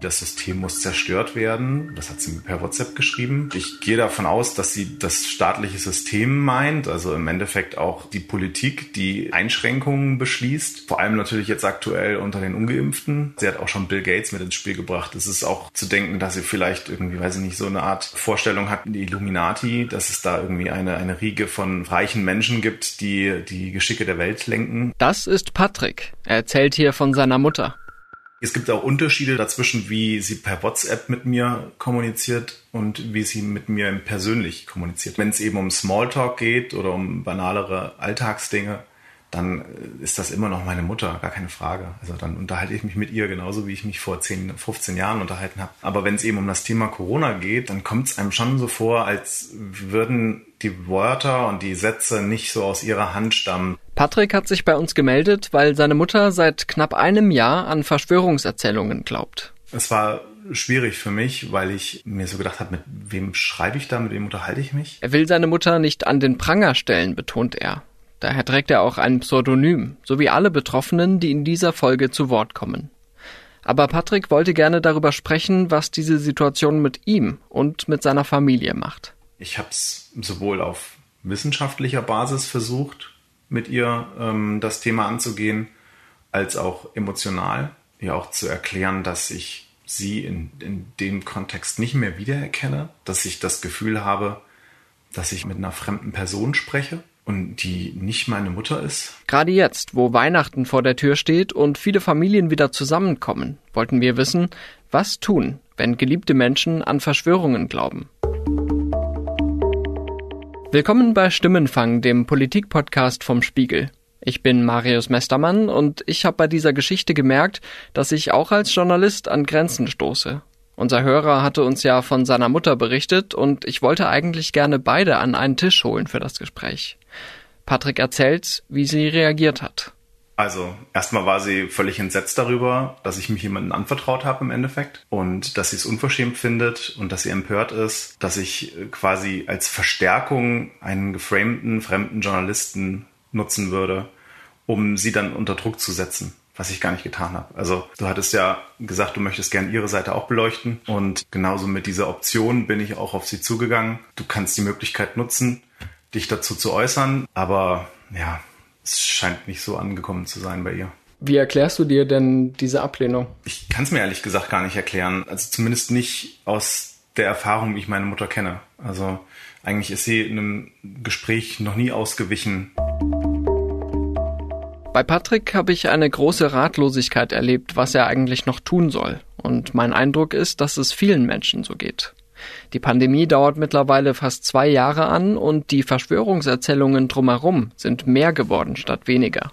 Das System muss zerstört werden. Das hat sie mir per WhatsApp geschrieben. Ich gehe davon aus, dass sie das staatliche System meint, also im Endeffekt auch die Politik, die Einschränkungen beschließt. Vor allem natürlich jetzt aktuell unter den Ungeimpften. Sie hat auch schon Bill Gates mit ins Spiel gebracht. Es ist auch zu denken, dass sie vielleicht irgendwie, weiß ich nicht, so eine Art Vorstellung hat, die Illuminati, dass es da irgendwie eine, eine Riege von reichen Menschen gibt, die die Geschicke der Welt lenken. Das ist Patrick. Er erzählt hier von seiner Mutter. Es gibt auch Unterschiede dazwischen, wie sie per WhatsApp mit mir kommuniziert und wie sie mit mir persönlich kommuniziert. Wenn es eben um Smalltalk geht oder um banalere Alltagsdinge, dann äh, ist das immer noch meine Mutter, gar keine Frage. Also dann unterhalte ich mich mit ihr genauso, wie ich mich vor 10, 15 Jahren unterhalten habe. Aber wenn es eben um das Thema Corona geht, dann kommt es einem schon so vor, als würden die Wörter und die Sätze nicht so aus ihrer Hand stammen. Patrick hat sich bei uns gemeldet, weil seine Mutter seit knapp einem Jahr an Verschwörungserzählungen glaubt. Es war schwierig für mich, weil ich mir so gedacht habe, mit wem schreibe ich da, mit wem unterhalte ich mich? Er will seine Mutter nicht an den Pranger stellen, betont er. Daher trägt er auch ein Pseudonym, so wie alle Betroffenen, die in dieser Folge zu Wort kommen. Aber Patrick wollte gerne darüber sprechen, was diese Situation mit ihm und mit seiner Familie macht. Ich habe es sowohl auf wissenschaftlicher Basis versucht, mit ihr ähm, das Thema anzugehen, als auch emotional, ihr auch zu erklären, dass ich sie in, in dem Kontext nicht mehr wiedererkenne, dass ich das Gefühl habe, dass ich mit einer fremden Person spreche und die nicht meine Mutter ist. Gerade jetzt, wo Weihnachten vor der Tür steht und viele Familien wieder zusammenkommen, wollten wir wissen, was tun, wenn geliebte Menschen an Verschwörungen glauben. Willkommen bei Stimmenfang, dem Politikpodcast vom Spiegel. Ich bin Marius Mestermann und ich habe bei dieser Geschichte gemerkt, dass ich auch als Journalist an Grenzen stoße. Unser Hörer hatte uns ja von seiner Mutter berichtet und ich wollte eigentlich gerne beide an einen Tisch holen für das Gespräch. Patrick erzählt, wie sie reagiert hat. Also, erstmal war sie völlig entsetzt darüber, dass ich mich jemandem anvertraut habe im Endeffekt und dass sie es unverschämt findet und dass sie empört ist, dass ich äh, quasi als Verstärkung einen geframten fremden Journalisten nutzen würde, um sie dann unter Druck zu setzen was ich gar nicht getan habe. Also du hattest ja gesagt, du möchtest gerne ihre Seite auch beleuchten und genauso mit dieser Option bin ich auch auf sie zugegangen. Du kannst die Möglichkeit nutzen, dich dazu zu äußern, aber ja, es scheint nicht so angekommen zu sein bei ihr. Wie erklärst du dir denn diese Ablehnung? Ich kann es mir ehrlich gesagt gar nicht erklären. Also zumindest nicht aus der Erfahrung, wie ich meine Mutter kenne. Also eigentlich ist sie in einem Gespräch noch nie ausgewichen. Bei Patrick habe ich eine große Ratlosigkeit erlebt, was er eigentlich noch tun soll. Und mein Eindruck ist, dass es vielen Menschen so geht. Die Pandemie dauert mittlerweile fast zwei Jahre an und die Verschwörungserzählungen drumherum sind mehr geworden statt weniger.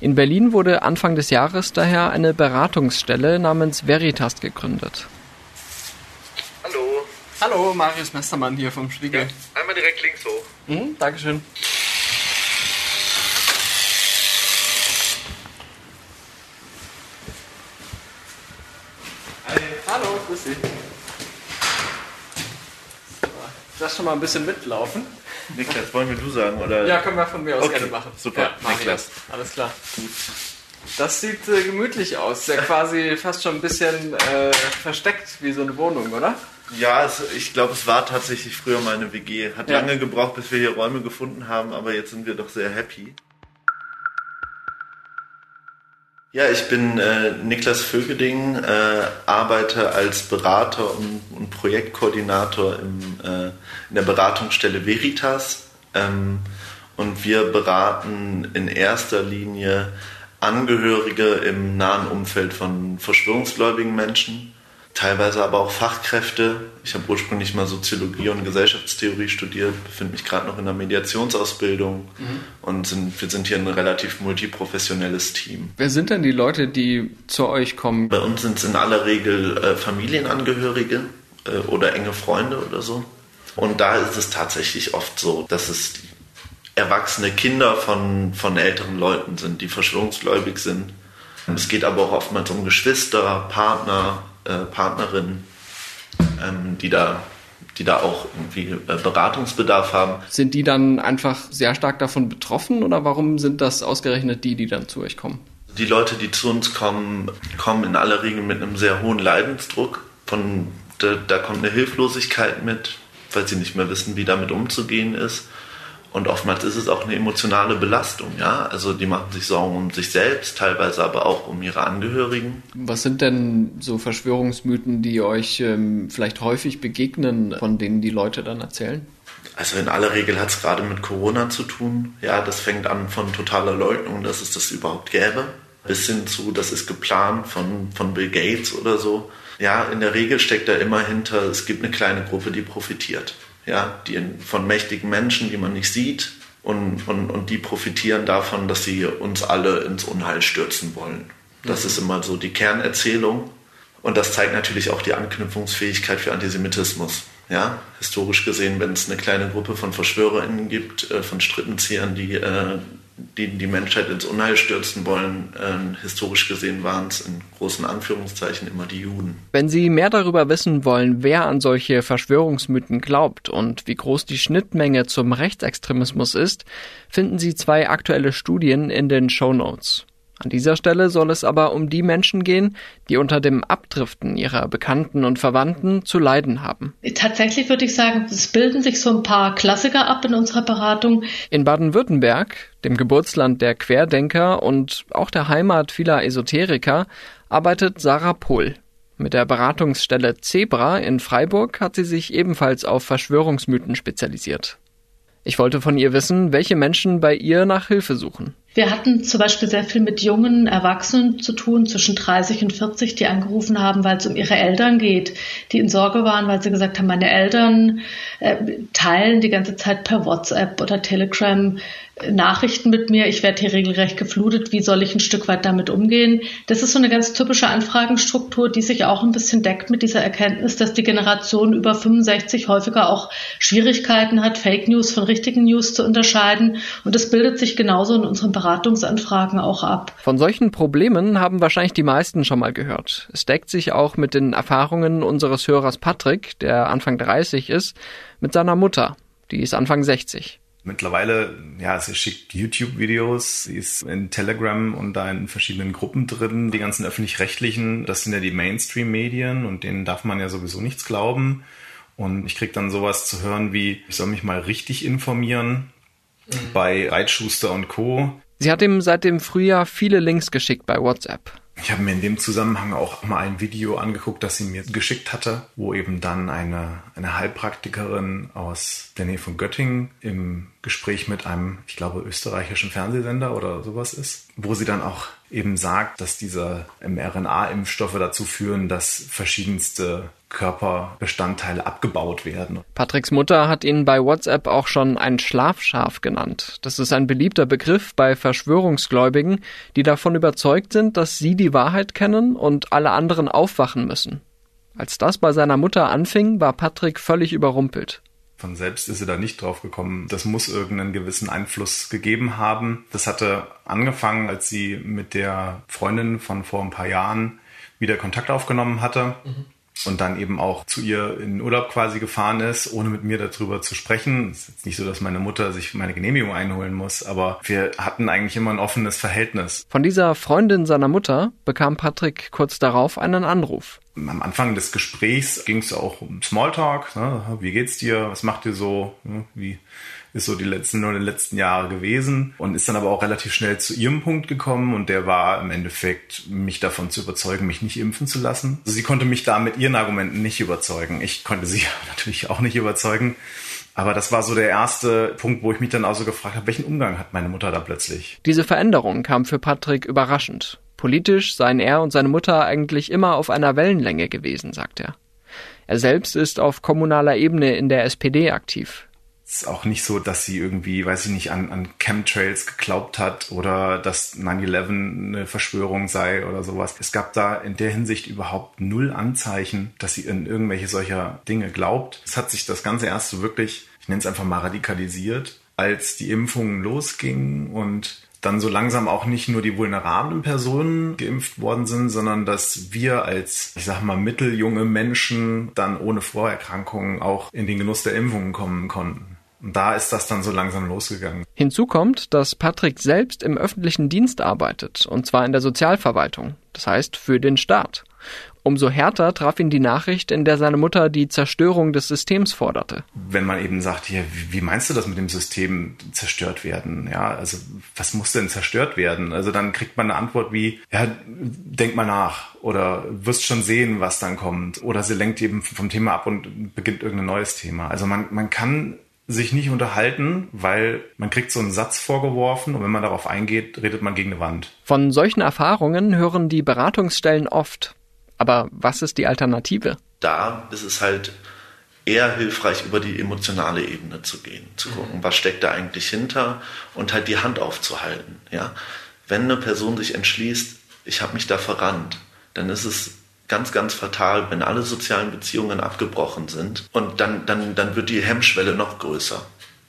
In Berlin wurde Anfang des Jahres daher eine Beratungsstelle namens Veritas gegründet. Hallo. Hallo, Marius Mestermann hier vom Spiegel. Ja, einmal direkt links hoch. Mhm, Dankeschön. Hallo, grüß Sie. Das schon mal ein bisschen mitlaufen. Niklas, wollen wir du sagen? Oder? Ja, können wir von mir aus Okay, gerne machen. super. Ja. Niklas. Alles klar. Das sieht äh, gemütlich aus. Ja, quasi fast schon ein bisschen äh, versteckt wie so eine Wohnung, oder? Ja, es, ich glaube, es war tatsächlich früher mal eine WG. Hat Ja. lange gebraucht, bis wir hier Räume gefunden haben, aber jetzt sind wir doch sehr happy. Ja, ich bin äh, Niklas Vögeding, äh, arbeite als Berater und, und Projektkoordinator im, äh, in der Beratungsstelle Veritas. Ähm, und wir beraten in erster Linie Angehörige im nahen Umfeld von verschwörungsgläubigen Menschen, teilweise aber auch Fachkräfte. Ich habe ursprünglich mal Soziologie und Gesellschaftstheorie studiert, befinde mich gerade noch in der Mediationsausbildung und sind, wir sind hier ein relativ multiprofessionelles Team. Wer sind denn die Leute, die zu euch kommen? Bei uns sind es in aller Regel äh, Familienangehörige äh, oder enge Freunde oder so. Und da ist es tatsächlich oft so, dass es erwachsene Kinder von, von älteren Leuten sind, die verschwörungsgläubig sind. Es geht aber auch oftmals um Geschwister, Partner, äh, Partnerinnen, ähm, die, da, die da auch irgendwie äh, Beratungsbedarf haben. Sind die dann einfach sehr stark davon betroffen oder warum sind das ausgerechnet die, die dann zu euch kommen? Die Leute, die zu uns kommen, kommen in aller Regel mit einem sehr hohen Leidensdruck. Von, da, da kommt eine Hilflosigkeit mit, weil sie nicht mehr wissen, wie damit umzugehen ist. Und oftmals ist es auch eine emotionale Belastung, ja. Also die machen sich Sorgen um sich selbst, teilweise aber auch um ihre Angehörigen. Was sind denn so Verschwörungsmythen, die euch ähm, vielleicht häufig begegnen, von denen die Leute dann erzählen? Also in aller Regel hat es gerade mit Corona zu tun. Ja, das fängt an von totaler Leugnung, dass es das überhaupt gäbe, bis hin zu, das ist geplant von, von Bill Gates oder so. Ja, in der Regel steckt da immer hinter, es gibt eine kleine Gruppe, die profitiert ja, die von mächtigen Menschen, die man nicht sieht. Und, und, und die profitieren davon, dass sie uns alle ins Unheil stürzen wollen. Das mhm. ist immer so die Kernerzählung. Und das zeigt natürlich auch die Anknüpfungsfähigkeit für Antisemitismus. Ja, historisch gesehen, wenn es eine kleine Gruppe von VerschwörerInnen gibt, äh, von Strippenziehern, die äh, die die Menschheit ins Unheil stürzen wollen, äh, historisch gesehen waren es in großen Anführungszeichen immer die Juden. Wenn Sie mehr darüber wissen wollen, wer an solche Verschwörungsmythen glaubt und wie groß die Schnittmenge zum Rechtsextremismus ist, finden Sie zwei aktuelle Studien in den Show Notes. An dieser Stelle soll es aber um die Menschen gehen, die unter dem Abdriften ihrer Bekannten und Verwandten zu leiden haben. Tatsächlich würde ich sagen, es bilden sich so ein paar Klassiker ab in unserer Beratung. In Baden-Württemberg, dem Geburtsland der Querdenker und auch der Heimat vieler Esoteriker, arbeitet Sarah Pohl. Mit der Beratungsstelle Zebra in Freiburg hat sie sich ebenfalls auf Verschwörungsmythen spezialisiert. Ich wollte von ihr wissen, welche Menschen bei ihr nach Hilfe suchen. Wir hatten zum Beispiel sehr viel mit jungen Erwachsenen zu tun, zwischen 30 und 40, die angerufen haben, weil es um ihre Eltern geht, die in Sorge waren, weil sie gesagt haben, meine Eltern äh, teilen die ganze Zeit per WhatsApp oder Telegram Nachrichten mit mir, ich werde hier regelrecht geflutet, wie soll ich ein Stück weit damit umgehen? Das ist so eine ganz typische Anfragenstruktur, die sich auch ein bisschen deckt mit dieser Erkenntnis, dass die Generation über 65 häufiger auch Schwierigkeiten hat, Fake News von richtigen News zu unterscheiden. Und das bildet sich genauso in unseren Beratungsanfragen auch ab. Von solchen Problemen haben wahrscheinlich die meisten schon mal gehört. Es deckt sich auch mit den Erfahrungen unseres Hörers Patrick, der Anfang 30 ist, mit seiner Mutter. Die ist Anfang 60. Mittlerweile, ja, sie schickt YouTube-Videos, sie ist in Telegram und da in verschiedenen Gruppen drin. Die ganzen öffentlich-rechtlichen, das sind ja die Mainstream-Medien und denen darf man ja sowieso nichts glauben. Und ich krieg dann sowas zu hören wie, ich soll mich mal richtig informieren mhm. bei Reitschuster und Co. Sie hat ihm seit dem Frühjahr viele Links geschickt bei WhatsApp. Ich habe mir in dem Zusammenhang auch mal ein Video angeguckt, das sie mir geschickt hatte, wo eben dann eine, eine Heilpraktikerin aus der Nähe von Göttingen im Gespräch mit einem, ich glaube, österreichischen Fernsehsender oder sowas ist, wo sie dann auch eben sagt, dass diese mRNA-Impfstoffe dazu führen, dass verschiedenste Körperbestandteile abgebaut werden. Patricks Mutter hat ihn bei WhatsApp auch schon ein Schlafschaf genannt. Das ist ein beliebter Begriff bei Verschwörungsgläubigen, die davon überzeugt sind, dass sie die Wahrheit kennen und alle anderen aufwachen müssen. Als das bei seiner Mutter anfing, war Patrick völlig überrumpelt. Von selbst ist sie da nicht drauf gekommen. Das muss irgendeinen gewissen Einfluss gegeben haben. Das hatte angefangen, als sie mit der Freundin von vor ein paar Jahren wieder Kontakt aufgenommen hatte. Mhm und dann eben auch zu ihr in Urlaub quasi gefahren ist, ohne mit mir darüber zu sprechen. Es ist jetzt nicht so, dass meine Mutter sich meine Genehmigung einholen muss, aber wir hatten eigentlich immer ein offenes Verhältnis. Von dieser Freundin seiner Mutter bekam Patrick kurz darauf einen Anruf. Am Anfang des Gesprächs ging es auch um Smalltalk. Ne? Wie geht's dir? Was macht ihr so? Wie ist so die letzten, nur die letzten Jahre gewesen und ist dann aber auch relativ schnell zu ihrem Punkt gekommen und der war im Endeffekt, mich davon zu überzeugen, mich nicht impfen zu lassen. Also sie konnte mich da mit ihren Argumenten nicht überzeugen. Ich konnte sie natürlich auch nicht überzeugen. Aber das war so der erste Punkt, wo ich mich dann auch so gefragt habe, welchen Umgang hat meine Mutter da plötzlich? Diese Veränderung kam für Patrick überraschend. Politisch seien er und seine Mutter eigentlich immer auf einer Wellenlänge gewesen, sagt er. Er selbst ist auf kommunaler Ebene in der SPD aktiv. Ist auch nicht so, dass sie irgendwie, weiß ich nicht, an, an Chemtrails geglaubt hat oder dass 9-11 eine Verschwörung sei oder sowas. Es gab da in der Hinsicht überhaupt null Anzeichen, dass sie in irgendwelche solcher Dinge glaubt. Es hat sich das Ganze erst so wirklich, ich nenne es einfach mal radikalisiert, als die Impfungen losgingen und dann so langsam auch nicht nur die vulnerablen Personen geimpft worden sind, sondern dass wir als, ich sag mal, mitteljunge Menschen dann ohne Vorerkrankungen auch in den Genuss der Impfungen kommen konnten. Und da ist das dann so langsam losgegangen. Hinzu kommt, dass Patrick selbst im öffentlichen Dienst arbeitet, und zwar in der Sozialverwaltung, das heißt für den Staat. Umso härter traf ihn die Nachricht, in der seine Mutter die Zerstörung des Systems forderte. Wenn man eben sagt, hier, wie meinst du das mit dem System zerstört werden? Ja, also was muss denn zerstört werden? Also dann kriegt man eine Antwort wie, ja, denk mal nach oder wirst schon sehen, was dann kommt. Oder sie lenkt eben vom Thema ab und beginnt irgendein neues Thema. Also man, man kann sich nicht unterhalten, weil man kriegt so einen Satz vorgeworfen und wenn man darauf eingeht, redet man gegen eine Wand. Von solchen Erfahrungen hören die Beratungsstellen oft. Aber was ist die Alternative? Da ist es halt eher hilfreich, über die emotionale Ebene zu gehen, zu gucken, was steckt da eigentlich hinter und halt die Hand aufzuhalten. Ja? Wenn eine Person sich entschließt, ich habe mich da verrannt, dann ist es ganz, ganz fatal, wenn alle sozialen Beziehungen abgebrochen sind und dann, dann, dann wird die Hemmschwelle noch größer.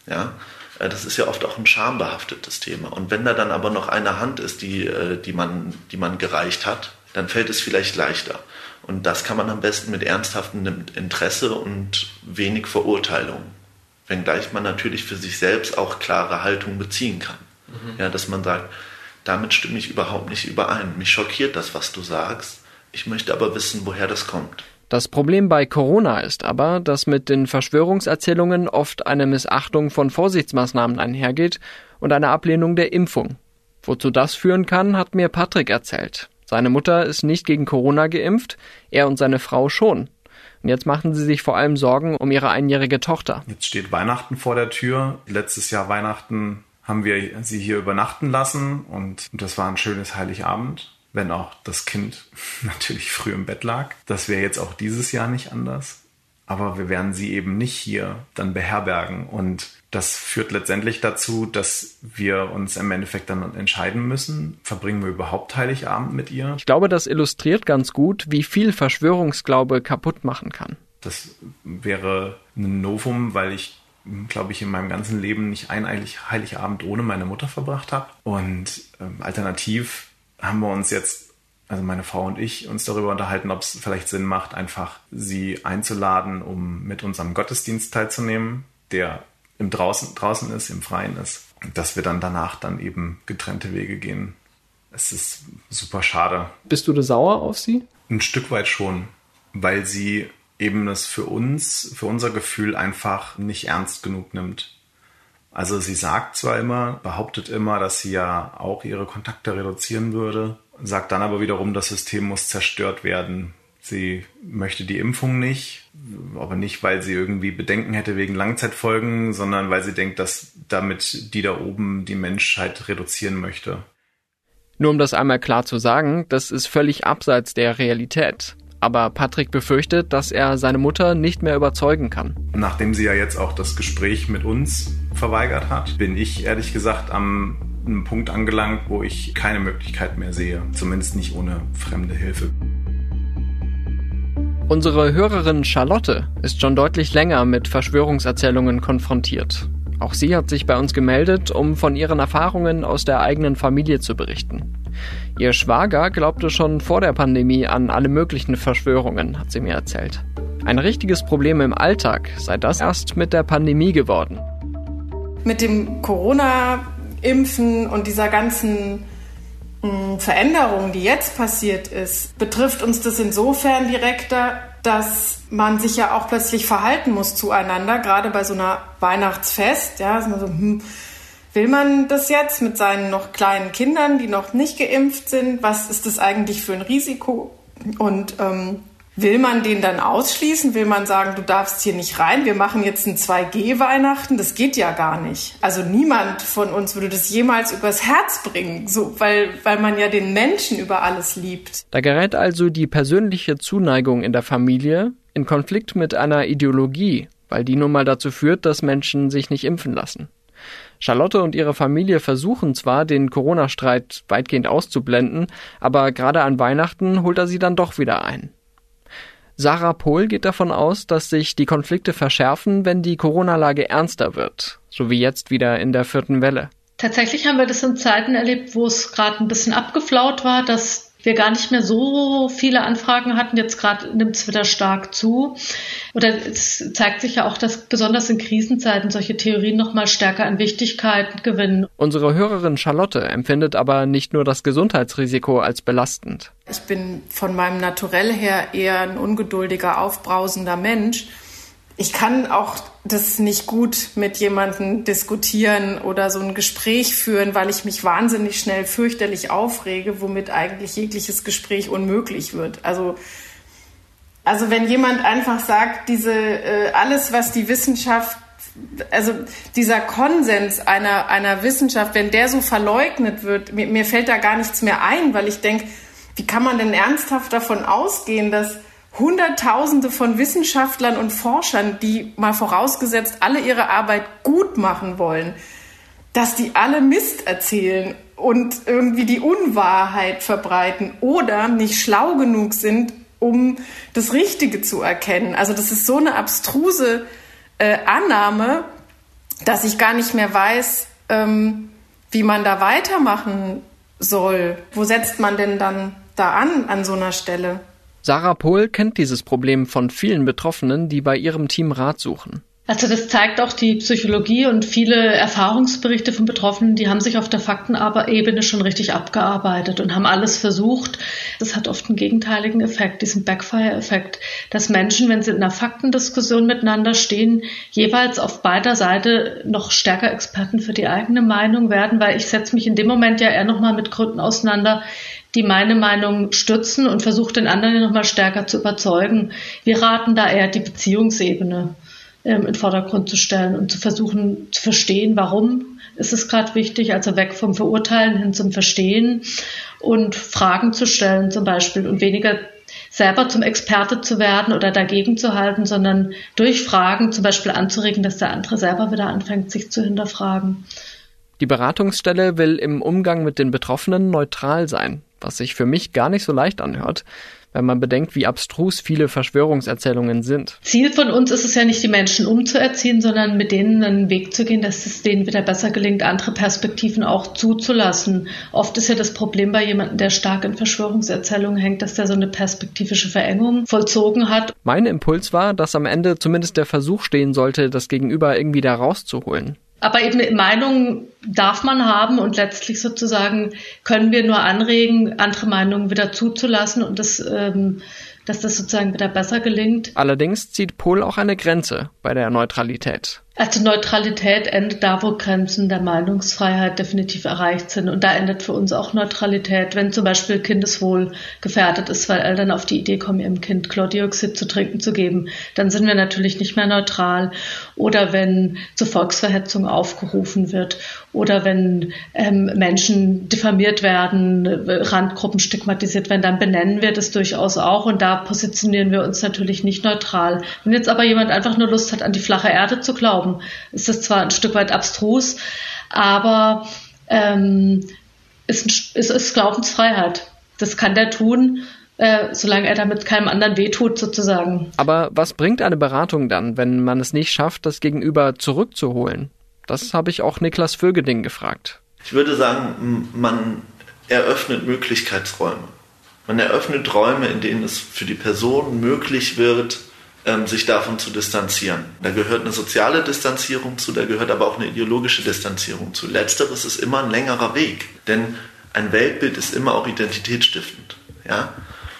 Ja? Äh, das ist ja oft auch ein schambehaftetes Thema. Und wenn da dann aber noch eine Hand ist, die, äh, die, man, die man gereicht hat, dann fällt es vielleicht leichter. Und das kann man am besten mit ernsthaftem Interesse und wenig Verurteilung. Wenngleich man natürlich für sich selbst auch klare Haltung beziehen kann. Mhm. Ja, dass man sagt, damit stimme ich überhaupt nicht überein. Mich schockiert das, was du sagst. Ich möchte aber wissen, woher das kommt. Das Problem bei Corona ist aber, dass mit den Verschwörungserzählungen oft eine Missachtung von Vorsichtsmaßnahmen einhergeht und eine Ablehnung der Impfung. Wozu das führen kann, hat mir Patrick erzählt. Seine Mutter ist nicht gegen Corona geimpft, er und seine Frau schon. Und jetzt machen sie sich vor allem Sorgen um ihre einjährige Tochter. Jetzt steht Weihnachten vor der Tür. Letztes Jahr Weihnachten haben wir sie hier übernachten lassen und das war ein schönes Heiligabend, wenn auch das Kind natürlich früh im Bett lag. Das wäre jetzt auch dieses Jahr nicht anders. Aber wir werden sie eben nicht hier dann beherbergen und das führt letztendlich dazu, dass wir uns im Endeffekt dann entscheiden müssen, verbringen wir überhaupt Heiligabend mit ihr? Ich glaube, das illustriert ganz gut, wie viel Verschwörungsglaube kaputt machen kann. Das wäre ein Novum, weil ich glaube ich, in meinem ganzen Leben nicht ein Heiligabend ohne meine Mutter verbracht habe. Und ähm, alternativ haben wir uns jetzt, also meine Frau und ich, uns darüber unterhalten, ob es vielleicht Sinn macht, einfach sie einzuladen, um mit unserem Gottesdienst teilzunehmen, der im draußen, draußen ist, im Freien ist, dass wir dann danach dann eben getrennte Wege gehen. Es ist super schade. Bist du da sauer auf sie? Ein Stück weit schon, weil sie eben das für uns, für unser Gefühl einfach nicht ernst genug nimmt. Also sie sagt zwar immer, behauptet immer, dass sie ja auch ihre Kontakte reduzieren würde, sagt dann aber wiederum, das System muss zerstört werden, Sie möchte die Impfung nicht, aber nicht, weil sie irgendwie Bedenken hätte wegen Langzeitfolgen, sondern weil sie denkt, dass damit die da oben die Menschheit reduzieren möchte. Nur um das einmal klar zu sagen, das ist völlig abseits der Realität. Aber Patrick befürchtet, dass er seine Mutter nicht mehr überzeugen kann. Nachdem sie ja jetzt auch das Gespräch mit uns verweigert hat, bin ich ehrlich gesagt am einem Punkt angelangt, wo ich keine Möglichkeit mehr sehe, zumindest nicht ohne fremde Hilfe. Unsere Hörerin Charlotte ist schon deutlich länger mit Verschwörungserzählungen konfrontiert. Auch sie hat sich bei uns gemeldet, um von ihren Erfahrungen aus der eigenen Familie zu berichten. Ihr Schwager glaubte schon vor der Pandemie an alle möglichen Verschwörungen, hat sie mir erzählt. Ein richtiges Problem im Alltag sei das erst mit der Pandemie geworden. Mit dem Corona-Impfen und dieser ganzen Veränderung, die jetzt passiert ist, betrifft uns das insofern direkter, dass man sich ja auch plötzlich verhalten muss zueinander, gerade bei so einer Weihnachtsfest. Ja, ist man so, hm, will man das jetzt mit seinen noch kleinen Kindern, die noch nicht geimpft sind? Was ist das eigentlich für ein Risiko? Und ähm, Will man den dann ausschließen? Will man sagen, du darfst hier nicht rein? Wir machen jetzt ein 2G-Weihnachten? Das geht ja gar nicht. Also niemand von uns würde das jemals übers Herz bringen, so, weil, weil man ja den Menschen über alles liebt. Da gerät also die persönliche Zuneigung in der Familie in Konflikt mit einer Ideologie, weil die nun mal dazu führt, dass Menschen sich nicht impfen lassen. Charlotte und ihre Familie versuchen zwar, den Corona-Streit weitgehend auszublenden, aber gerade an Weihnachten holt er sie dann doch wieder ein. Sarah Pohl geht davon aus, dass sich die Konflikte verschärfen, wenn die Corona-Lage ernster wird, so wie jetzt wieder in der vierten Welle. Tatsächlich haben wir das in Zeiten erlebt, wo es gerade ein bisschen abgeflaut war, dass wir gar nicht mehr so viele Anfragen hatten. Jetzt gerade nimmt es wieder stark zu. Oder es zeigt sich ja auch, dass besonders in Krisenzeiten solche Theorien noch mal stärker an Wichtigkeit gewinnen. Unsere Hörerin Charlotte empfindet aber nicht nur das Gesundheitsrisiko als belastend. Ich bin von meinem Naturell her eher ein ungeduldiger, aufbrausender Mensch ich kann auch das nicht gut mit jemandem diskutieren oder so ein Gespräch führen, weil ich mich wahnsinnig schnell fürchterlich aufrege, womit eigentlich jegliches Gespräch unmöglich wird. Also, also wenn jemand einfach sagt, diese, äh, alles, was die Wissenschaft, also dieser Konsens einer, einer Wissenschaft, wenn der so verleugnet wird, mir, mir fällt da gar nichts mehr ein, weil ich denke, wie kann man denn ernsthaft davon ausgehen, dass Hunderttausende von Wissenschaftlern und Forschern, die mal vorausgesetzt alle ihre Arbeit gut machen wollen, dass die alle Mist erzählen und irgendwie die Unwahrheit verbreiten oder nicht schlau genug sind, um das Richtige zu erkennen. Also das ist so eine abstruse äh, Annahme, dass ich gar nicht mehr weiß, ähm, wie man da weitermachen soll. Wo setzt man denn dann da an an so einer Stelle? Sarah Pohl kennt dieses Problem von vielen Betroffenen, die bei ihrem Team Rat suchen. Also das zeigt auch die Psychologie und viele Erfahrungsberichte von Betroffenen, die haben sich auf der Faktenebene schon richtig abgearbeitet und haben alles versucht. Das hat oft einen gegenteiligen Effekt, diesen Backfire-Effekt, dass Menschen, wenn sie in einer Faktendiskussion miteinander stehen, jeweils auf beider Seite noch stärker Experten für die eigene Meinung werden, weil ich setze mich in dem Moment ja eher nochmal mit Gründen auseinander, die meine Meinung stützen und versuche den anderen noch mal stärker zu überzeugen. Wir raten da eher die Beziehungsebene ähm, in den Vordergrund zu stellen und zu versuchen zu verstehen, warum ist es gerade wichtig, also weg vom Verurteilen hin zum Verstehen und Fragen zu stellen zum Beispiel und weniger selber zum Experte zu werden oder dagegen zu halten, sondern durch Fragen zum Beispiel anzuregen, dass der andere selber wieder anfängt, sich zu hinterfragen. Die Beratungsstelle will im Umgang mit den Betroffenen neutral sein was sich für mich gar nicht so leicht anhört, wenn man bedenkt, wie abstrus viele Verschwörungserzählungen sind. Ziel von uns ist es ja nicht, die Menschen umzuerziehen, sondern mit denen einen Weg zu gehen, dass es denen wieder besser gelingt, andere Perspektiven auch zuzulassen. Oft ist ja das Problem bei jemandem, der stark in Verschwörungserzählungen hängt, dass der so eine perspektivische Verengung vollzogen hat. Mein Impuls war, dass am Ende zumindest der Versuch stehen sollte, das Gegenüber irgendwie da rauszuholen. Aber eben Meinungen darf man haben und letztlich sozusagen können wir nur anregen, andere Meinungen wieder zuzulassen und das, ähm, dass das sozusagen wieder besser gelingt. Allerdings zieht Pohl auch eine Grenze bei der Neutralität. Also Neutralität endet da, wo Grenzen der Meinungsfreiheit definitiv erreicht sind. Und da endet für uns auch Neutralität, wenn zum Beispiel Kindeswohl gefährdet ist, weil Eltern auf die Idee kommen, ihrem Kind Chlordioxid zu trinken zu geben, dann sind wir natürlich nicht mehr neutral. Oder wenn zu Volksverhetzung aufgerufen wird oder wenn ähm, Menschen diffamiert werden, Randgruppen stigmatisiert werden, dann benennen wir das durchaus auch und da positionieren wir uns natürlich nicht neutral. Wenn jetzt aber jemand einfach nur Lust hat, an die flache Erde zu glauben, glauben. Ist das zwar ein Stück weit abstrus, aber ähm, ist, ist, ist Glaubensfreiheit. Das kann der tun, äh, solange er damit keinem anderen wehtut, sozusagen. Aber was bringt eine Beratung dann, wenn man es nicht schafft, das Gegenüber zurückzuholen? Das habe ich auch Niklas Vögeding gefragt. Ich würde sagen, man eröffnet Möglichkeitsräume. Man eröffnet Räume, in denen es für die Person möglich wird, sich davon zu distanzieren. Da gehört eine soziale Distanzierung zu, da gehört aber auch eine ideologische Distanzierung zu. Letzteres ist immer ein längerer Weg, denn ein Weltbild ist immer auch identitätsstiftend. Ja?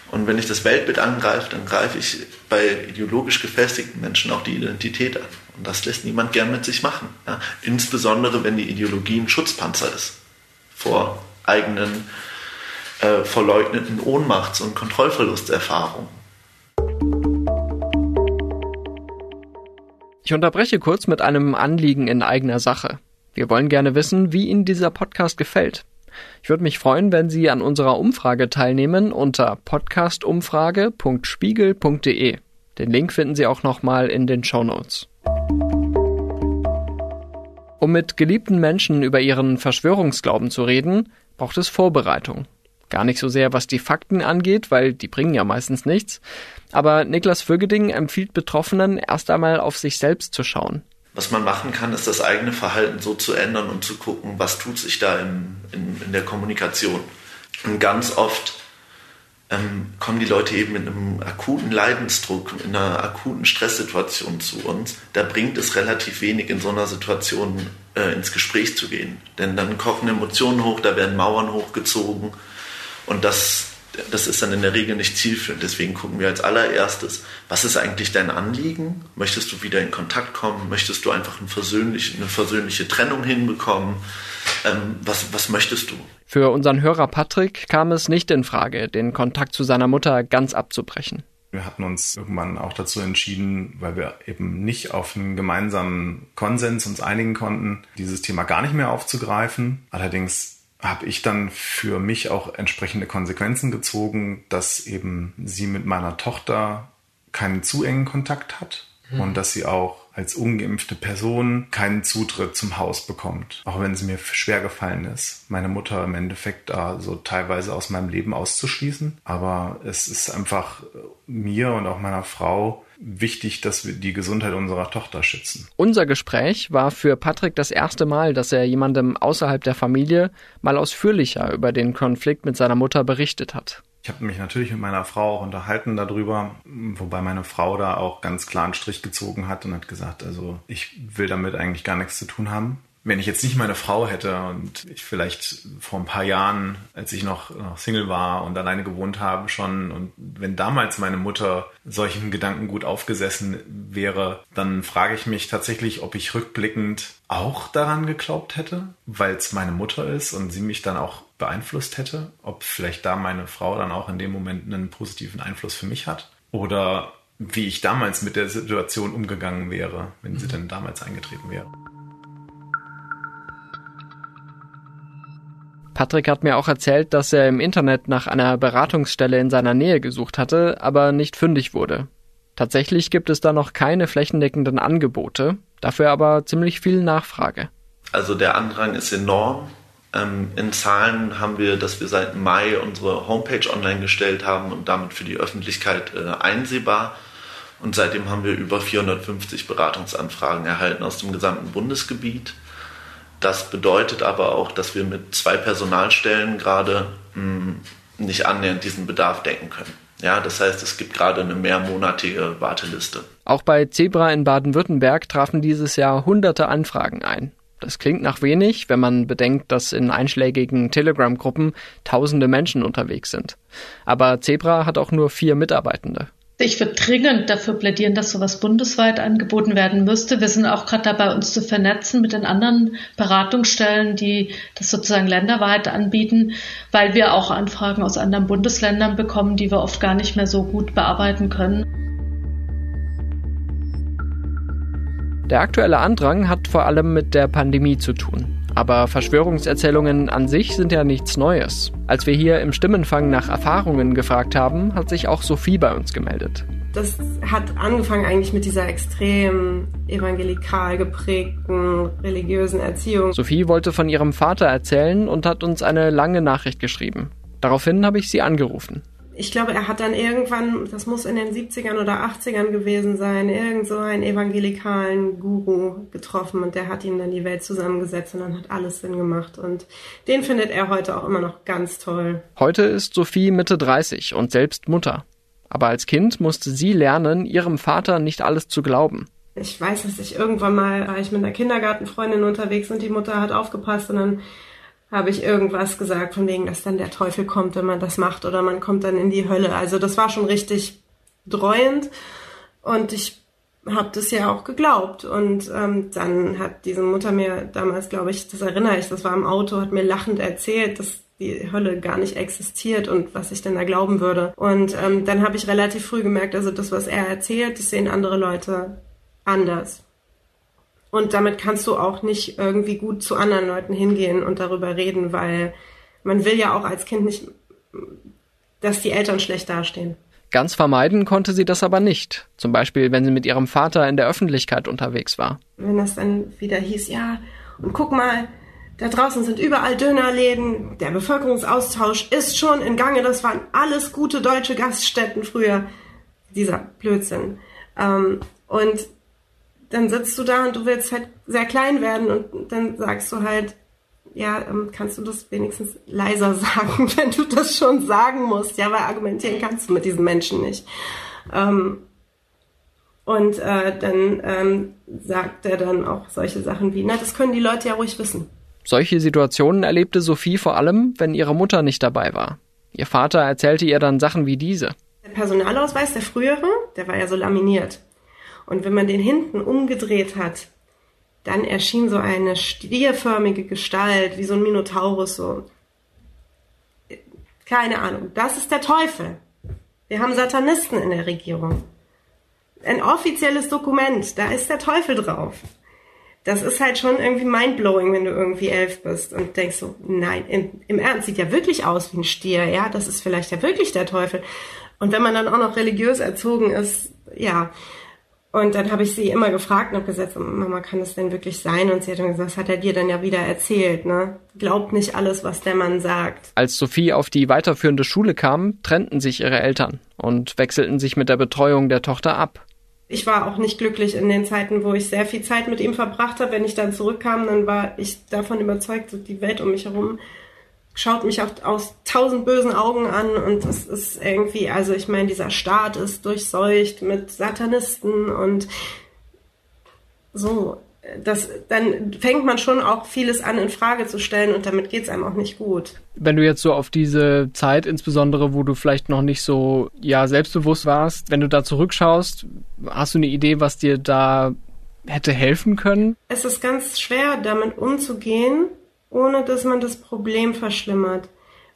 Und wenn ich das Weltbild angreife, dann greife ich bei ideologisch gefestigten Menschen auch die Identität an. Und das lässt niemand gern mit sich machen. Ja? Insbesondere, wenn die Ideologie ein Schutzpanzer ist vor eigenen äh, verleugneten Ohnmachts- und Kontrollverlusterfahrungen. Ich unterbreche kurz mit einem Anliegen in eigener Sache. Wir wollen gerne wissen, wie Ihnen dieser Podcast gefällt. Ich würde mich freuen, wenn Sie an unserer Umfrage teilnehmen unter podcastumfrage.spiegel.de. Den Link finden Sie auch nochmal in den Show Notes. Um mit geliebten Menschen über ihren Verschwörungsglauben zu reden, braucht es Vorbereitung. Gar nicht so sehr, was die Fakten angeht, weil die bringen ja meistens nichts. Aber Niklas Vögeding empfiehlt Betroffenen erst einmal auf sich selbst zu schauen. Was man machen kann, ist das eigene Verhalten so zu ändern und zu gucken, was tut sich da in, in, in der Kommunikation. Und ganz oft ähm, kommen die Leute eben in einem akuten Leidensdruck, in einer akuten Stresssituation zu uns. Da bringt es relativ wenig, in so einer Situation äh, ins Gespräch zu gehen. Denn dann kochen Emotionen hoch, da werden Mauern hochgezogen und das, das ist dann in der Regel nicht zielführend. Deswegen gucken wir als allererstes, was ist eigentlich dein Anliegen? Möchtest du wieder in Kontakt kommen? Möchtest du einfach eine versöhnliche, eine versöhnliche Trennung hinbekommen? Ähm, was, was möchtest du? Für unseren Hörer Patrick kam es nicht in Frage, den Kontakt zu seiner Mutter ganz abzubrechen. Wir hatten uns irgendwann auch dazu entschieden, weil wir eben nicht auf einen gemeinsamen Konsens uns einigen konnten, dieses Thema gar nicht mehr aufzugreifen. Allerdings habe ich dann für mich auch entsprechende Konsequenzen gezogen, dass eben sie mit meiner Tochter keinen zu engen Kontakt hat mhm. und dass sie auch als ungeimpfte Person keinen Zutritt zum Haus bekommt. Auch wenn es mir schwer gefallen ist, meine Mutter im Endeffekt da so teilweise aus meinem Leben auszuschließen. Aber es ist einfach mir und auch meiner Frau wichtig, dass wir die Gesundheit unserer Tochter schützen. Unser Gespräch war für Patrick das erste Mal, dass er jemandem außerhalb der Familie mal ausführlicher über den Konflikt mit seiner Mutter berichtet hat. Ich habe mich natürlich mit meiner Frau auch unterhalten darüber, wobei meine Frau da auch ganz klar einen Strich gezogen hat und hat gesagt, also ich will damit eigentlich gar nichts zu tun haben wenn ich jetzt nicht meine Frau hätte und ich vielleicht vor ein paar Jahren, als ich noch, noch Single war und alleine gewohnt habe schon und wenn damals meine Mutter solchen Gedanken gut aufgesessen wäre, dann frage ich mich tatsächlich, ob ich rückblickend auch daran geglaubt hätte, weil es meine Mutter ist und sie mich dann auch beeinflusst hätte, ob vielleicht da meine Frau dann auch in dem Moment einen positiven Einfluss für mich hat oder wie ich damals mit der Situation umgegangen wäre, wenn sie denn damals eingetreten wäre. Patrick hat mir auch erzählt, dass er im Internet nach einer Beratungsstelle in seiner Nähe gesucht hatte, aber nicht fündig wurde. Tatsächlich gibt es da noch keine flächendeckenden Angebote, dafür aber ziemlich viel Nachfrage. Also der Andrang ist enorm. Ähm, in Zahlen haben wir, dass wir seit Mai unsere Homepage online gestellt haben und damit für die Öffentlichkeit äh, einsehbar. Und seitdem haben wir über 450 Beratungsanfragen erhalten aus dem gesamten Bundesgebiet. Das bedeutet aber auch, dass wir mit zwei Personalstellen gerade hm, nicht annähernd diesen Bedarf decken können. Ja, das heißt, es gibt gerade eine mehrmonatige Warteliste. Auch bei Zebra in Baden-Württemberg trafen dieses Jahr hunderte Anfragen ein. Das klingt nach wenig, wenn man bedenkt, dass in einschlägigen Telegram-Gruppen tausende Menschen unterwegs sind. Aber Zebra hat auch nur vier Mitarbeitende. Ich würde dringend dafür plädieren, dass sowas bundesweit angeboten werden müsste. Wir sind auch gerade dabei, uns zu vernetzen mit den anderen Beratungsstellen, die das sozusagen länderweit anbieten, weil wir auch Anfragen aus anderen Bundesländern bekommen, die wir oft gar nicht mehr so gut bearbeiten können. Der aktuelle Andrang hat vor allem mit der Pandemie zu tun. Aber Verschwörungserzählungen an sich sind ja nichts Neues. Als wir hier im Stimmenfang nach Erfahrungen gefragt haben, hat sich auch Sophie bei uns gemeldet. Das hat angefangen eigentlich mit dieser extrem evangelikal geprägten religiösen Erziehung. Sophie wollte von ihrem Vater erzählen und hat uns eine lange Nachricht geschrieben. Daraufhin habe ich sie angerufen ich glaube, er hat dann irgendwann, das muss in den 70ern oder 80ern gewesen sein, irgend so einen evangelikalen Guru getroffen und der hat ihm dann die Welt zusammengesetzt und dann hat alles Sinn gemacht und den findet er heute auch immer noch ganz toll. Heute ist Sophie Mitte 30 und selbst Mutter. Aber als Kind musste sie lernen, ihrem Vater nicht alles zu glauben. Ich weiß, dass ich irgendwann mal war ich mit einer Kindergartenfreundin unterwegs und die Mutter hat aufgepasst und dann habe ich irgendwas gesagt, von wegen, dass dann der Teufel kommt, wenn man das macht oder man kommt dann in die Hölle. Also das war schon richtig dreuend und ich habe das ja auch geglaubt. Und ähm, dann hat diese Mutter mir damals, glaube ich, das erinnere ich, das war im Auto, hat mir lachend erzählt, dass die Hölle gar nicht existiert und was ich denn da glauben würde. Und ähm, dann habe ich relativ früh gemerkt, also das, was er erzählt, das sehen andere Leute anders. Und damit kannst du auch nicht irgendwie gut zu anderen Leuten hingehen und darüber reden, weil man will ja auch als Kind nicht, dass die Eltern schlecht dastehen. Ganz vermeiden konnte sie das aber nicht. Zum Beispiel, wenn sie mit ihrem Vater in der Öffentlichkeit unterwegs war. Wenn das dann wieder hieß, ja, und guck mal, da draußen sind überall Dönerläden, der Bevölkerungsaustausch ist schon in Gange, das waren alles gute deutsche Gaststätten früher. Dieser Blödsinn. Ähm, und dann sitzt du da und du willst halt sehr klein werden und dann sagst du halt, ja, ähm, kannst du das wenigstens leiser sagen, wenn du das schon sagen musst? Ja, weil argumentieren kannst du mit diesen Menschen nicht. Ähm, und äh, dann ähm, sagt er dann auch solche Sachen wie, na, das können die Leute ja ruhig wissen. Solche Situationen erlebte Sophie vor allem, wenn ihre Mutter nicht dabei war. Ihr Vater erzählte ihr dann Sachen wie diese. Der Personalausweis, der frühere, der war ja so laminiert. Und wenn man den hinten umgedreht hat, dann erschien so eine stierförmige Gestalt, wie so ein Minotaurus, so. Keine Ahnung. Das ist der Teufel. Wir haben Satanisten in der Regierung. Ein offizielles Dokument, da ist der Teufel drauf. Das ist halt schon irgendwie mindblowing, wenn du irgendwie elf bist und denkst so, nein, im, im Ernst sieht ja wirklich aus wie ein Stier, ja, das ist vielleicht ja wirklich der Teufel. Und wenn man dann auch noch religiös erzogen ist, ja, und dann habe ich sie immer gefragt und habe gesagt, Mama, kann das denn wirklich sein? Und sie hat dann gesagt, das hat er dir dann ja wieder erzählt, ne? Glaubt nicht alles, was der Mann sagt. Als Sophie auf die weiterführende Schule kam, trennten sich ihre Eltern und wechselten sich mit der Betreuung der Tochter ab. Ich war auch nicht glücklich in den Zeiten, wo ich sehr viel Zeit mit ihm verbracht habe. Wenn ich dann zurückkam, dann war ich davon überzeugt, die Welt um mich herum schaut mich auch aus tausend bösen Augen an und es ist irgendwie, also ich meine, dieser Staat ist durchseucht mit Satanisten und so. Das, dann fängt man schon auch vieles an in Frage zu stellen und damit geht's einem auch nicht gut. Wenn du jetzt so auf diese Zeit, insbesondere wo du vielleicht noch nicht so ja selbstbewusst warst, wenn du da zurückschaust, hast du eine Idee, was dir da hätte helfen können? Es ist ganz schwer, damit umzugehen, ohne dass man das Problem verschlimmert.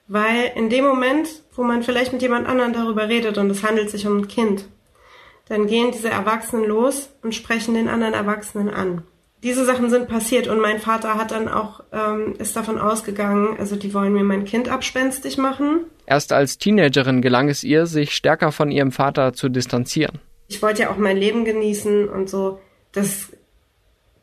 Weil in dem Moment, wo man vielleicht mit jemand anderem darüber redet und es handelt sich um ein Kind, dann gehen diese Erwachsenen los und sprechen den anderen Erwachsenen an. Diese Sachen sind passiert und mein Vater hat dann auch ähm, ist davon ausgegangen, also die wollen mir mein Kind abspenstig machen. Erst als Teenagerin gelang es ihr, sich stärker von ihrem Vater zu distanzieren. Ich wollte ja auch mein Leben genießen und so. Das,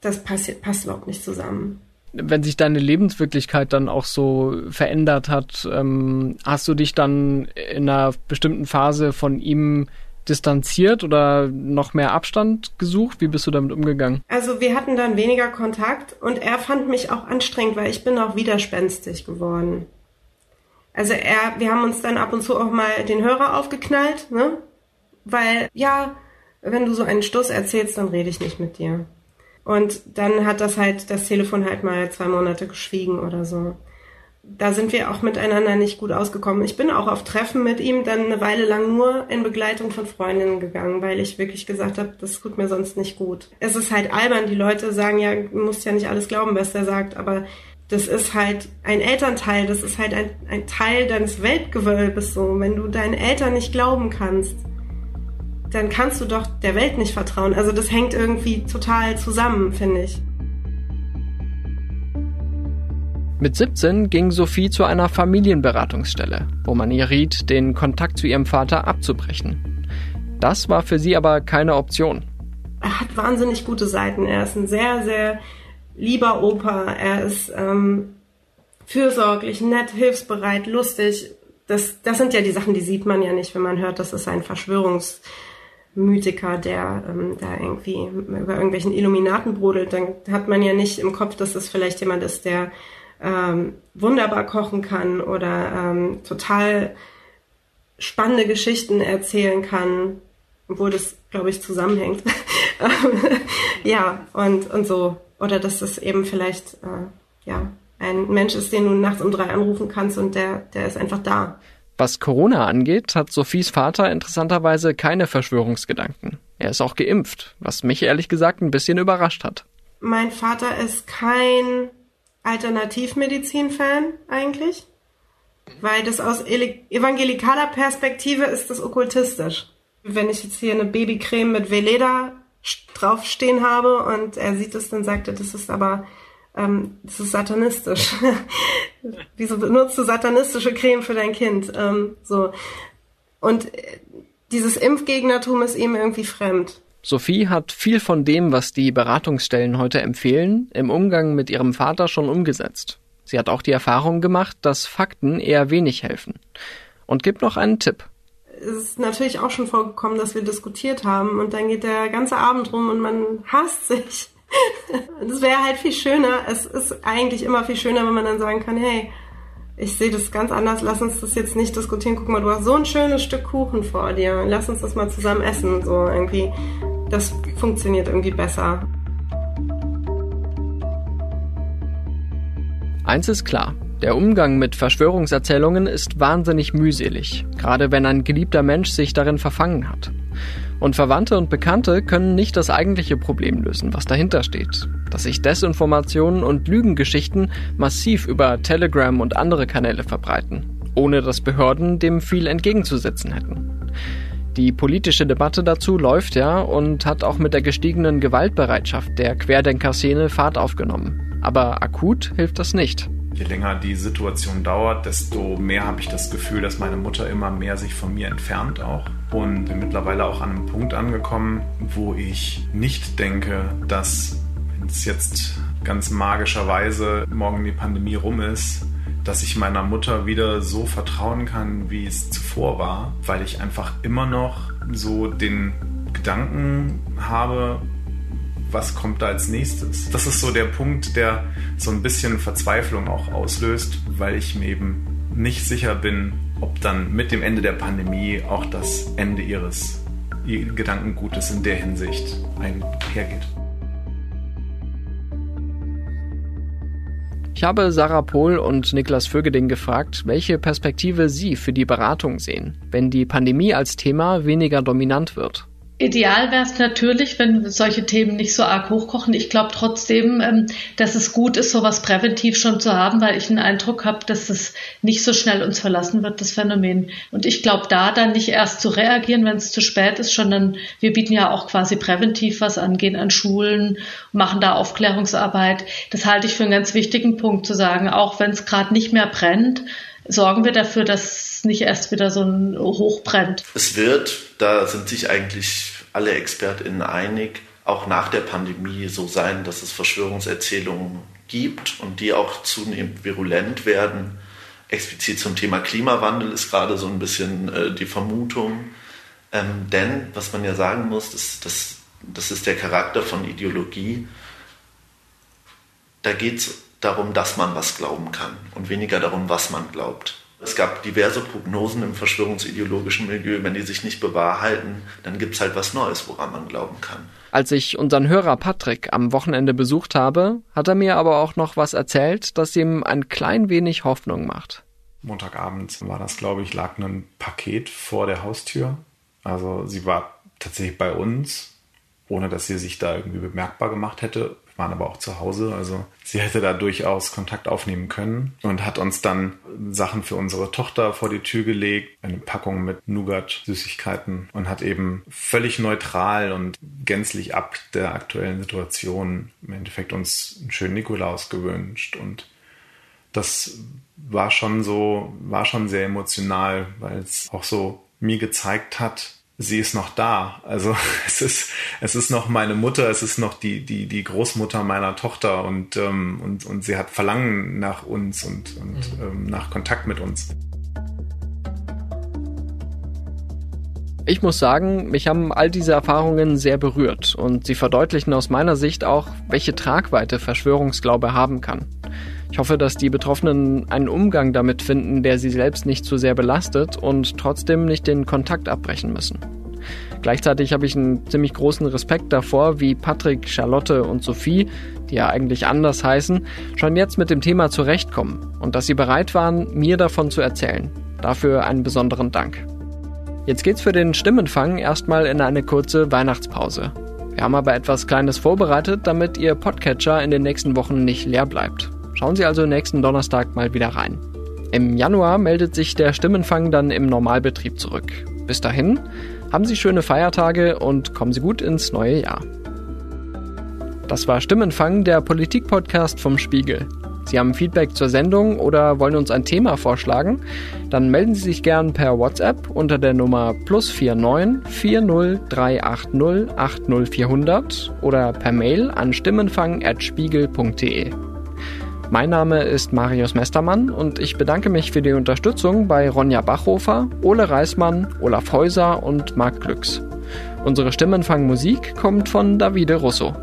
das passt, passt überhaupt nicht zusammen wenn sich deine Lebenswirklichkeit dann auch so verändert hat, ähm, hast du dich dann in einer bestimmten Phase von ihm distanziert oder noch mehr Abstand gesucht? Wie bist du damit umgegangen? Also wir hatten dann weniger Kontakt und er fand mich auch anstrengend, weil ich bin auch widerspenstig geworden. Also er, wir haben uns dann ab und zu auch mal den Hörer aufgeknallt, ne? Weil, ja, wenn du so einen Stoß erzählst, dann rede ich nicht mit dir. Und dann hat das halt, das Telefon halt mal zwei Monate geschwiegen oder so. Da sind wir auch miteinander nicht gut ausgekommen. Ich bin auch auf Treffen mit ihm dann eine Weile lang nur in Begleitung von Freundinnen gegangen, weil ich wirklich gesagt habe, das tut mir sonst nicht gut. Es ist halt albern, die Leute sagen ja, du musst ja nicht alles glauben, was der sagt, aber das ist halt ein Elternteil, das ist halt ein, ein Teil deines Weltgewölbes so. Wenn du deinen Eltern nicht glauben kannst, dann kannst du doch der Welt nicht vertrauen. Also das hängt irgendwie total zusammen, finde ich. Mit 17 ging Sophie zu einer Familienberatungsstelle, wo man ihr riet, den Kontakt zu ihrem Vater abzubrechen. Das war für sie aber keine Option. Er hat wahnsinnig gute Seiten. Er ist ein sehr, sehr lieber Opa. Er ist ähm, fürsorglich, nett, hilfsbereit, lustig. Das, das sind ja die Sachen, die sieht man ja nicht, wenn man hört, das ist ein Verschwörungs- Mythiker, der ähm, da irgendwie über irgendwelchen Illuminaten brodelt, dann hat man ja nicht im Kopf, dass das vielleicht jemand ist, der ähm, wunderbar kochen kann oder ähm, total spannende Geschichten erzählen kann, obwohl das, glaube ich, zusammenhängt. ja, und, und so. Oder dass das eben vielleicht, äh, ja, ein Mensch ist, den du nachts um drei anrufen kannst und der, der ist einfach da. Was Corona angeht, hat Sophies Vater interessanterweise keine Verschwörungsgedanken. Er ist auch geimpft, was mich ehrlich gesagt ein bisschen überrascht hat. Mein Vater ist kein Alternativmedizin-Fan eigentlich, weil das aus evangelikaler Perspektive ist das okkultistisch. Wenn ich jetzt hier eine Babycreme mit Veleda draufstehen habe und er sieht es, dann sagt er, das ist aber ähm, das ist satanistisch. Wieso benutzt du satanistische Creme für dein Kind? Ähm, so. Und äh, dieses Impfgegnertum ist ihm irgendwie fremd. Sophie hat viel von dem, was die Beratungsstellen heute empfehlen, im Umgang mit ihrem Vater schon umgesetzt. Sie hat auch die Erfahrung gemacht, dass Fakten eher wenig helfen. Und gibt noch einen Tipp. Es ist natürlich auch schon vorgekommen, dass wir diskutiert haben und dann geht der ganze Abend rum und man hasst sich. Das wäre halt viel schöner. Es ist eigentlich immer viel schöner, wenn man dann sagen kann, hey, ich sehe das ganz anders, lass uns das jetzt nicht diskutieren. Guck mal, du hast so ein schönes Stück Kuchen vor dir. Lass uns das mal zusammen essen. So irgendwie. Das funktioniert irgendwie besser. Eins ist klar. Der Umgang mit Verschwörungserzählungen ist wahnsinnig mühselig, gerade wenn ein geliebter Mensch sich darin verfangen hat. Und Verwandte und Bekannte können nicht das eigentliche Problem lösen, was dahinter steht. Dass sich Desinformationen und Lügengeschichten massiv über Telegram und andere Kanäle verbreiten, ohne dass Behörden dem viel entgegenzusetzen hätten. Die politische Debatte dazu läuft ja und hat auch mit der gestiegenen Gewaltbereitschaft der Querdenker-Szene Fahrt aufgenommen. Aber akut hilft das nicht. Je länger die Situation dauert, desto mehr habe ich das Gefühl, dass meine Mutter immer mehr sich von mir entfernt auch. Und bin mittlerweile auch an einem Punkt angekommen, wo ich nicht denke, dass, wenn es jetzt ganz magischerweise morgen die Pandemie rum ist, dass ich meiner Mutter wieder so vertrauen kann, wie es zuvor war, weil ich einfach immer noch so den Gedanken habe, was kommt da als nächstes? Das ist so der Punkt, der so ein bisschen Verzweiflung auch auslöst, weil ich mir eben nicht sicher bin, ob dann mit dem Ende der Pandemie auch das Ende ihres Gedankengutes in der Hinsicht einhergeht. Ich habe Sarah Pohl und Niklas Vögeding gefragt, welche Perspektive sie für die Beratung sehen, wenn die Pandemie als Thema weniger dominant wird. Ideal wäre es natürlich, wenn solche Themen nicht so arg hochkochen. Ich glaube trotzdem, ähm, dass es gut ist, sowas präventiv schon zu haben, weil ich den Eindruck habe, dass es nicht so schnell uns verlassen wird, das Phänomen. Und ich glaube, da dann nicht erst zu reagieren, wenn es zu spät ist, sondern wir bieten ja auch quasi präventiv was an, gehen an Schulen, machen da Aufklärungsarbeit. Das halte ich für einen ganz wichtigen Punkt zu sagen, auch wenn es gerade nicht mehr brennt, sorgen wir dafür, dass nicht erst wieder so ein Hoch brennt. Es wird, da sind sich eigentlich alle ExpertInnen einig, auch nach der Pandemie so sein, dass es Verschwörungserzählungen gibt und die auch zunehmend virulent werden. Explizit zum Thema Klimawandel ist gerade so ein bisschen äh, die Vermutung. Ähm, denn, was man ja sagen muss, das, das, das ist der Charakter von Ideologie. Da geht es darum, dass man was glauben kann und weniger darum, was man glaubt. Es gab diverse Prognosen im verschwörungsideologischen Milieu. Wenn die sich nicht bewahrheiten, dann gibt es halt was Neues, woran man glauben kann. Als ich unseren Hörer Patrick am Wochenende besucht habe, hat er mir aber auch noch was erzählt, das ihm ein klein wenig Hoffnung macht. Montagabend war das, glaube ich, lag ein Paket vor der Haustür. Also sie war tatsächlich bei uns, ohne dass sie sich da irgendwie bemerkbar gemacht hätte waren aber auch zu Hause. Also sie hätte da durchaus Kontakt aufnehmen können und hat uns dann Sachen für unsere Tochter vor die Tür gelegt, eine Packung mit Nougat-Süßigkeiten und hat eben völlig neutral und gänzlich ab der aktuellen Situation im Endeffekt uns einen schönen Nikolaus gewünscht und das war schon so, war schon sehr emotional, weil es auch so mir gezeigt hat, sie ist noch da. Also es ist, es ist noch meine Mutter, es ist noch die, die, die Großmutter meiner Tochter und, ähm, und, und sie hat Verlangen nach uns und, und mhm. ähm, nach Kontakt mit uns. Ich muss sagen, mich haben all diese Erfahrungen sehr berührt und sie verdeutlichen aus meiner Sicht auch, welche Tragweite Verschwörungsglaube haben kann. Ich hoffe, dass die Betroffenen einen Umgang damit finden, der sie selbst nicht zu sehr belastet und trotzdem nicht den Kontakt abbrechen müssen. Gleichzeitig habe ich einen ziemlich großen Respekt davor, wie Patrick, Charlotte und Sophie, die ja eigentlich anders heißen, schon jetzt mit dem Thema zurechtkommen und dass sie bereit waren, mir davon zu erzählen. Dafür einen besonderen Dank. Jetzt geht's für den Stimmenfang erstmal in eine kurze Weihnachtspause. Wir haben aber etwas Kleines vorbereitet, damit Ihr Podcatcher in den nächsten Wochen nicht leer bleibt. Schauen Sie also nächsten Donnerstag mal wieder rein. Im Januar meldet sich der Stimmenfang dann im Normalbetrieb zurück. Bis dahin, haben Sie schöne Feiertage und kommen Sie gut ins neue Jahr. Das war Stimmenfang, der Politik-Podcast vom Spiegel. Sie haben Feedback zur Sendung oder wollen uns ein Thema vorschlagen? Dann melden Sie sich gern per WhatsApp unter der Nummer plus 49 40380 80400 oder per Mail an stimmenfang.spiegel.de. Mein Name ist Marius Mestermann und ich bedanke mich für die Unterstützung bei Ronja Bachhofer, Ole Reismann, Olaf Häuser und Marc Glücks. Unsere Stimmenfangmusik kommt von Davide Russo.